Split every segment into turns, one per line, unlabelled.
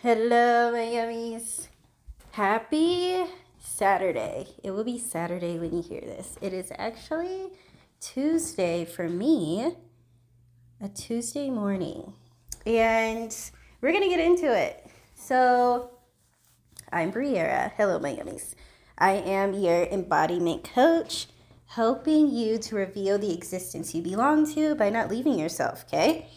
Hello, my yummies. Happy Saturday. It will be Saturday when you hear this. It is actually Tuesday for me, a Tuesday morning. And we're going to get into it. So, I'm Briera. Hello, my yummies. I am your embodiment coach, helping you to reveal the existence you belong to by not leaving yourself, okay?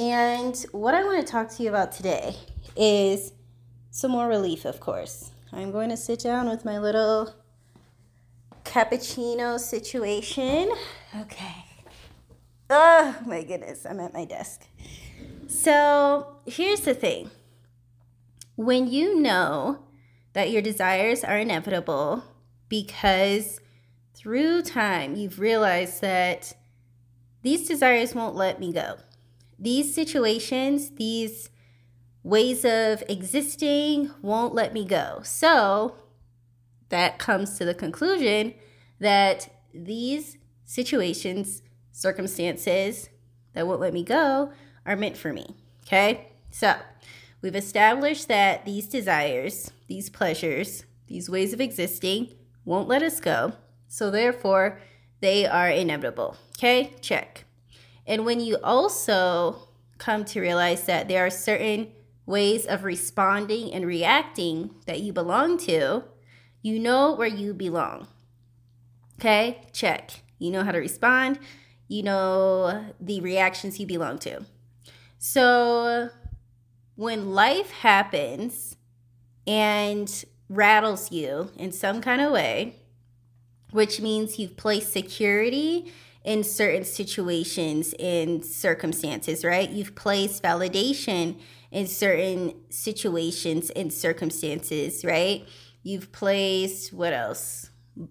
And what I want to talk to you about today is some more relief, of course. I'm going to sit down with my little cappuccino situation. Okay. Oh my goodness, I'm at my desk. So here's the thing when you know that your desires are inevitable because through time you've realized that these desires won't let me go. These situations, these ways of existing won't let me go. So that comes to the conclusion that these situations, circumstances that won't let me go are meant for me. Okay? So we've established that these desires, these pleasures, these ways of existing won't let us go. So therefore, they are inevitable. Okay? Check. And when you also come to realize that there are certain ways of responding and reacting that you belong to, you know where you belong. Okay, check. You know how to respond, you know the reactions you belong to. So when life happens and rattles you in some kind of way, which means you've placed security in certain situations and circumstances, right? You've placed validation in certain situations and circumstances, right? You've placed what else?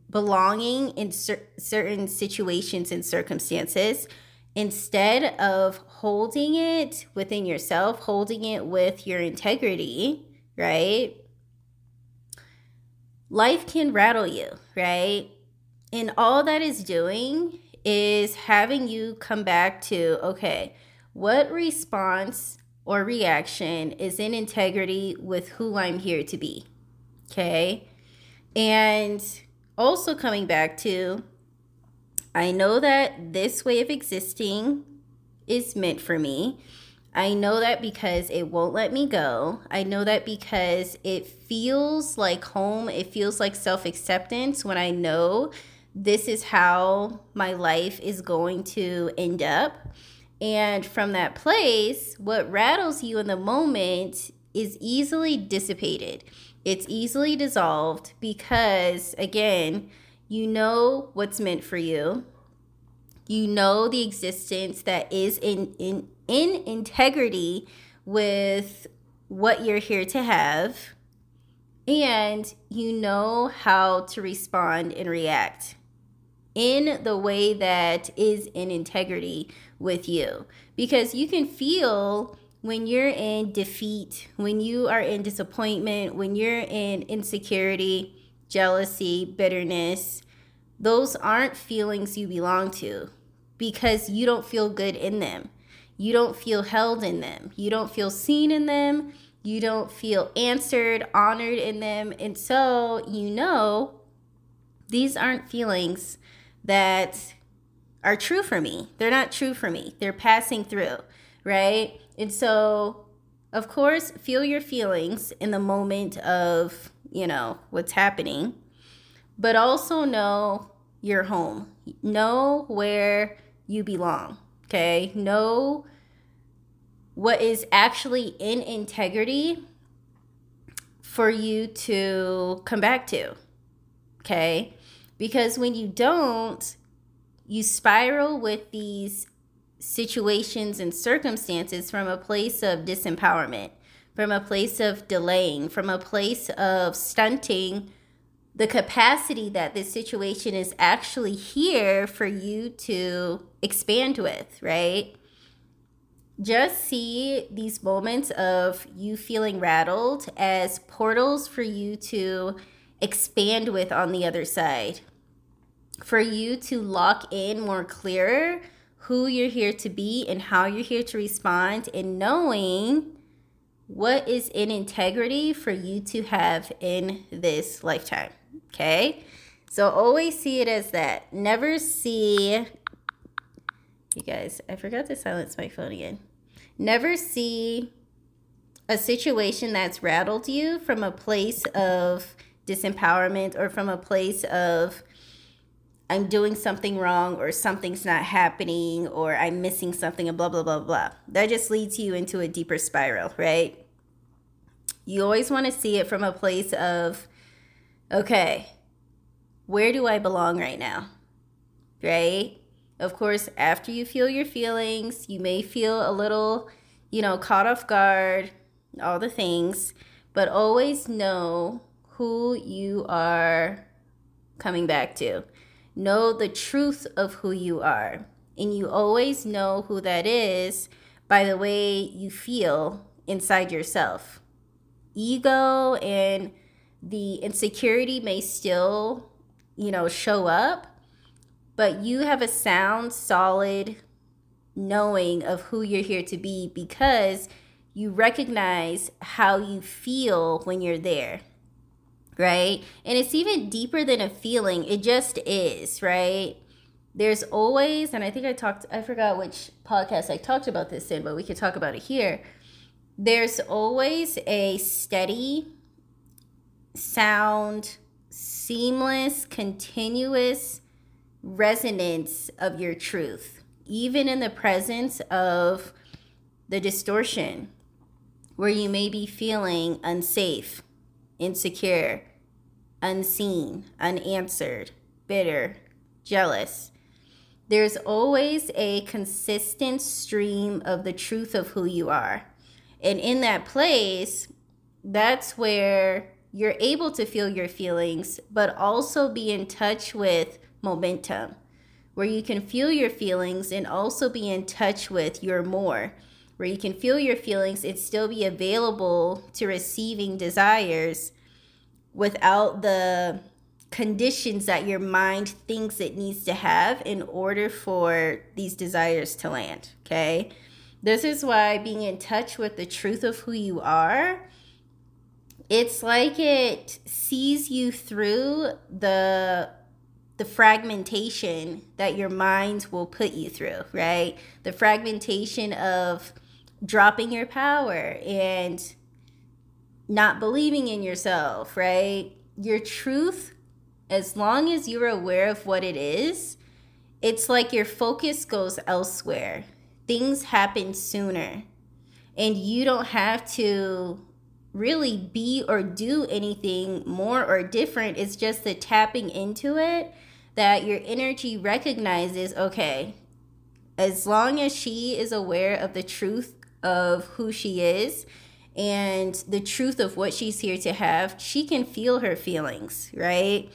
Belonging in cer- certain situations and circumstances instead of holding it within yourself, holding it with your integrity, right? Life can rattle you, right? And all that is doing is having you come back to okay, what response or reaction is in integrity with who I'm here to be. Okay. And also coming back to, I know that this way of existing is meant for me. I know that because it won't let me go. I know that because it feels like home. It feels like self acceptance when I know this is how my life is going to end up. And from that place, what rattles you in the moment is easily dissipated. It's easily dissolved because, again, you know what's meant for you. You know the existence that is in, in, in integrity with what you're here to have. And you know how to respond and react in the way that is in integrity with you because you can feel when you're in defeat, when you are in disappointment, when you're in insecurity, jealousy, bitterness, those aren't feelings you belong to because you don't feel good in them. You don't feel held in them. You don't feel seen in them. You don't feel answered, honored in them. And so you know these aren't feelings that are true for me. They're not true for me. They're passing through, right? And so, of course, feel your feelings in the moment of, you know, what's happening, but also know your home. Know where you belong, okay? Know what is actually in integrity for you to come back to, okay? Because when you don't, you spiral with these situations and circumstances from a place of disempowerment, from a place of delaying, from a place of stunting the capacity that this situation is actually here for you to expand with, right? Just see these moments of you feeling rattled as portals for you to expand with on the other side for you to lock in more clearer who you're here to be and how you're here to respond and knowing what is in integrity for you to have in this lifetime. Okay? So always see it as that. Never see. You guys, I forgot to silence my phone again. Never see a situation that's rattled you from a place of disempowerment or from a place of I'm doing something wrong or something's not happening or I'm missing something and blah, blah, blah, blah. That just leads you into a deeper spiral, right? You always want to see it from a place of, okay, where do I belong right now? Right? Of course, after you feel your feelings, you may feel a little, you know, caught off guard, all the things, but always know who you are coming back to know the truth of who you are. And you always know who that is by the way you feel inside yourself. Ego and the insecurity may still, you know, show up, but you have a sound, solid knowing of who you're here to be because you recognize how you feel when you're there right? And it's even deeper than a feeling, it just is, right? There's always, and I think I talked, I forgot which podcast I talked about this in, but we could talk about it here. There's always a steady sound, seamless, continuous resonance of your truth, even in the presence of the distortion where you may be feeling unsafe, insecure, unseen, unanswered, bitter, jealous. There's always a consistent stream of the truth of who you are. And in that place, that's where you're able to feel your feelings, but also be in touch with momentum, where you can feel your feelings and also be in touch with your more, where you can feel your feelings and still be available to receiving desires without the conditions that your mind thinks it needs to have in order for these desires to land. Okay. This is why being in touch with the truth of who you are, it's like it sees you through the the fragmentation that your mind will put you through, right? The fragmentation of dropping your power and not believing in yourself, right? Your truth, as long as you're aware of what it is, it's like your focus goes elsewhere. Things happen sooner. And you don't have to really be or do anything more or different. It's just the tapping into it that your energy recognizes okay, as long as she is aware of the truth of who she is, and the truth of what she's here to have, she can feel her feelings, right?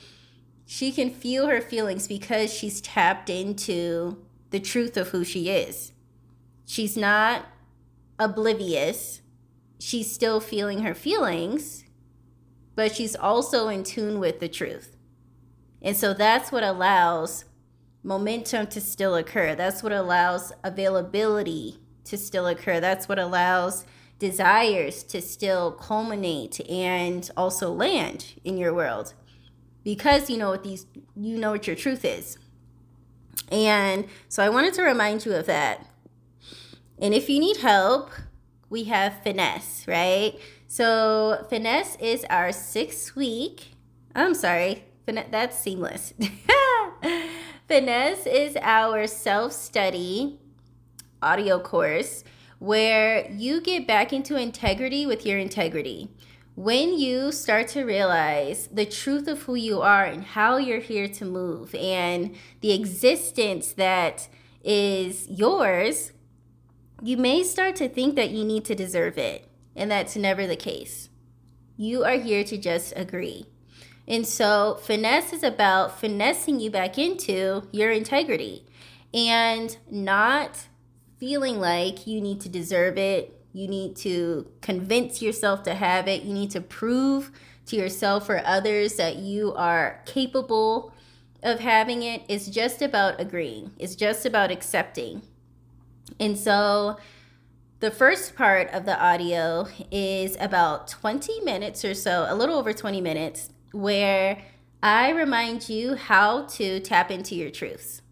She can feel her feelings because she's tapped into the truth of who she is. She's not oblivious. She's still feeling her feelings, but she's also in tune with the truth. And so that's what allows momentum to still occur. That's what allows availability to still occur. That's what allows desires to still culminate and also land in your world. Because you know what these you know what your truth is. And so i wanted to remind you of that. And if you need help we have finesse right? So finesse is our six week. I'm sorry Fin- that's seamless. Finesse is our self-study audio course where you get back into integrity with your integrity. When you start to realize the truth of who you are and how you're here to move and the existence that is yours, you may start to think that you need to deserve it. And that's never the case. You are here to just agree. And so, finesse is about finessing you back into your integrity and not feeling like you need to deserve it, you need to convince yourself to have it, you need to prove to yourself or others that you are capable of having it. It's just about agreeing, it's just about accepting. And so, the first part of the audio is about 20 minutes or so, a little over 20 minutes, where I remind you how to tap into your truths.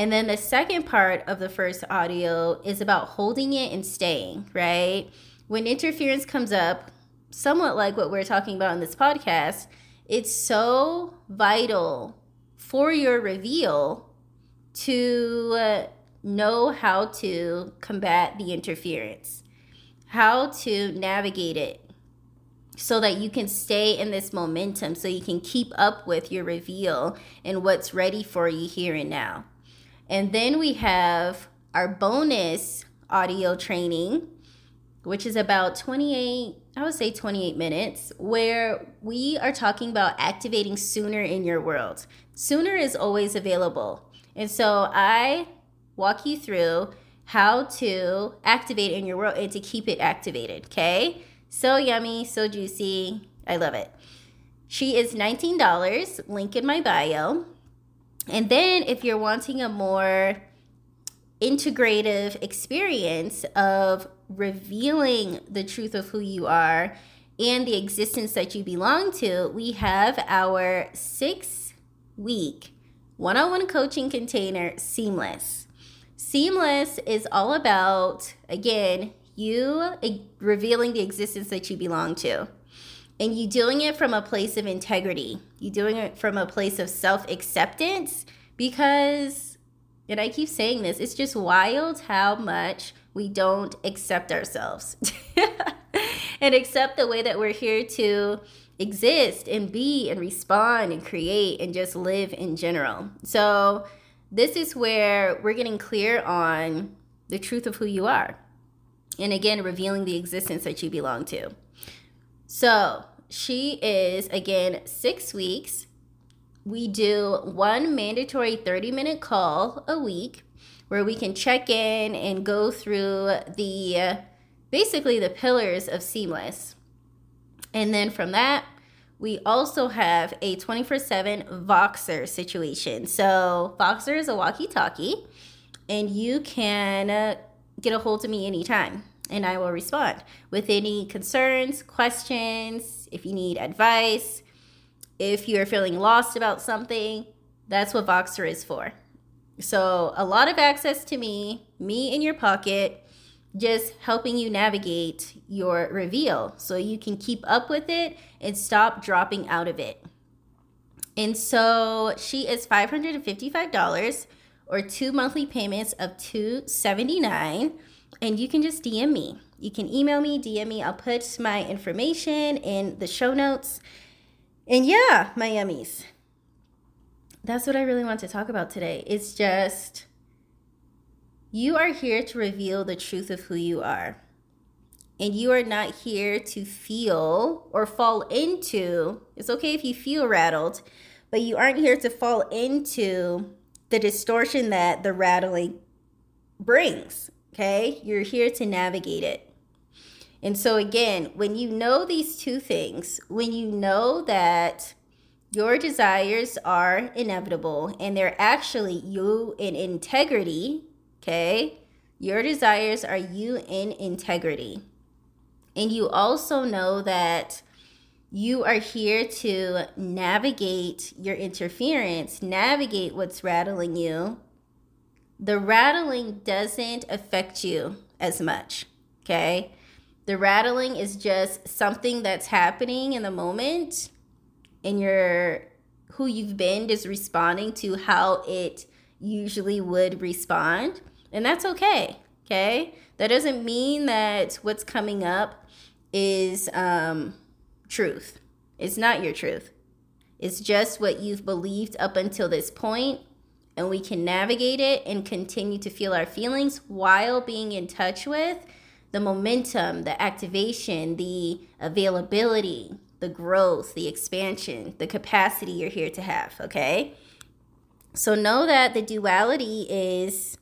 And then the second part of the first audio is about holding it and staying, right? When interference comes up, somewhat like what we're talking about in this podcast, it's so vital for your reveal to uh, know how to combat the interference, how to navigate it so that you can stay in this momentum, so you can keep up with your reveal and what's ready for you here and now. And then we have our bonus audio training, which is about 28, I would say 28 minutes, where we are talking about activating sooner in your world. Sooner is always available. And so I walk you through how to activate in your world and to keep it activated. Okay. So yummy, so juicy. I love it. She is $19, link in my bio. And then if you're wanting a more integrative experience of revealing the truth of who you are and the existence that you belong to, we have our six week one on one coaching container, Seamless. Seamless is all about, again, you revealing the existence that you belong to. And you doing it from a place of integrity. You doing it from a place of self acceptance because, and I keep saying this, it's just wild how much we don't accept ourselves and accept the way that we're here to exist and be and respond and create and just live in general. So, this is where we're getting clear on the truth of who you are. And again, revealing the existence that you belong to. So she is, again, six weeks. We do one mandatory 30 minute call a week where we can check in and go through the basically the pillars of Seamless. And then from that, we also have a 24 7 Voxer situation. So, Voxer is a walkie talkie, and you can uh, get a hold of me anytime, and I will respond with any concerns, questions, if you need advice, if you're feeling lost about something. That's what Voxer is for. So, a lot of access to me, me in your pocket just helping you navigate your reveal so you can keep up with it and stop dropping out of it. And so she is $555 or two monthly payments of $279 and you can just DM me. You can email me, DM me. I'll put my information in the show notes. And yeah, yummies. That's what I really want to talk about today. It's just you are here to reveal the truth of who you are. And you are not here to feel or fall into, it's okay if you feel rattled, but you aren't here to fall into the distortion that the rattling brings. Okay? You're here to navigate it. And so, again, when you know these two things, when you know that your desires are inevitable and they're actually you in integrity Okay? Your desires are you in integrity. And you also know that you are here to navigate your interference, navigate what's rattling you. The rattling doesn't affect you as much, okay? The rattling is just something that's happening in the moment, and your who you've been is responding to how it usually would respond. And that's okay. Okay. That doesn't mean that what's coming up is um, truth. It's not your truth. It's just what you've believed up until this point, and we can navigate it and continue to feel our feelings while being in touch with the momentum, the activation, the availability, the growth, the expansion, the capacity you're here to have, okay? So know that the duality is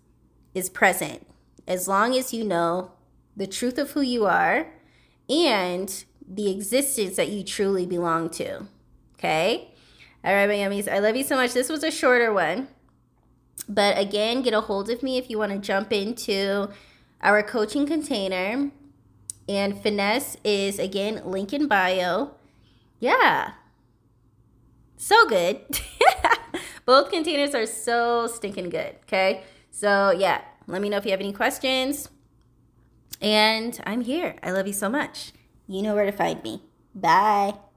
is present as long as you know the truth of who you are and the existence that you truly belong to. Okay? All right, my yummies. I love you so much. This was a shorter one. But again, get a hold of me if you want to jump into our coaching container. And finesse is again link in bio. Yeah. So good. Both containers are so stinking good. Okay. So, yeah, let me know if you have any questions. And I'm here. I love you so much. You know where to find me. Bye.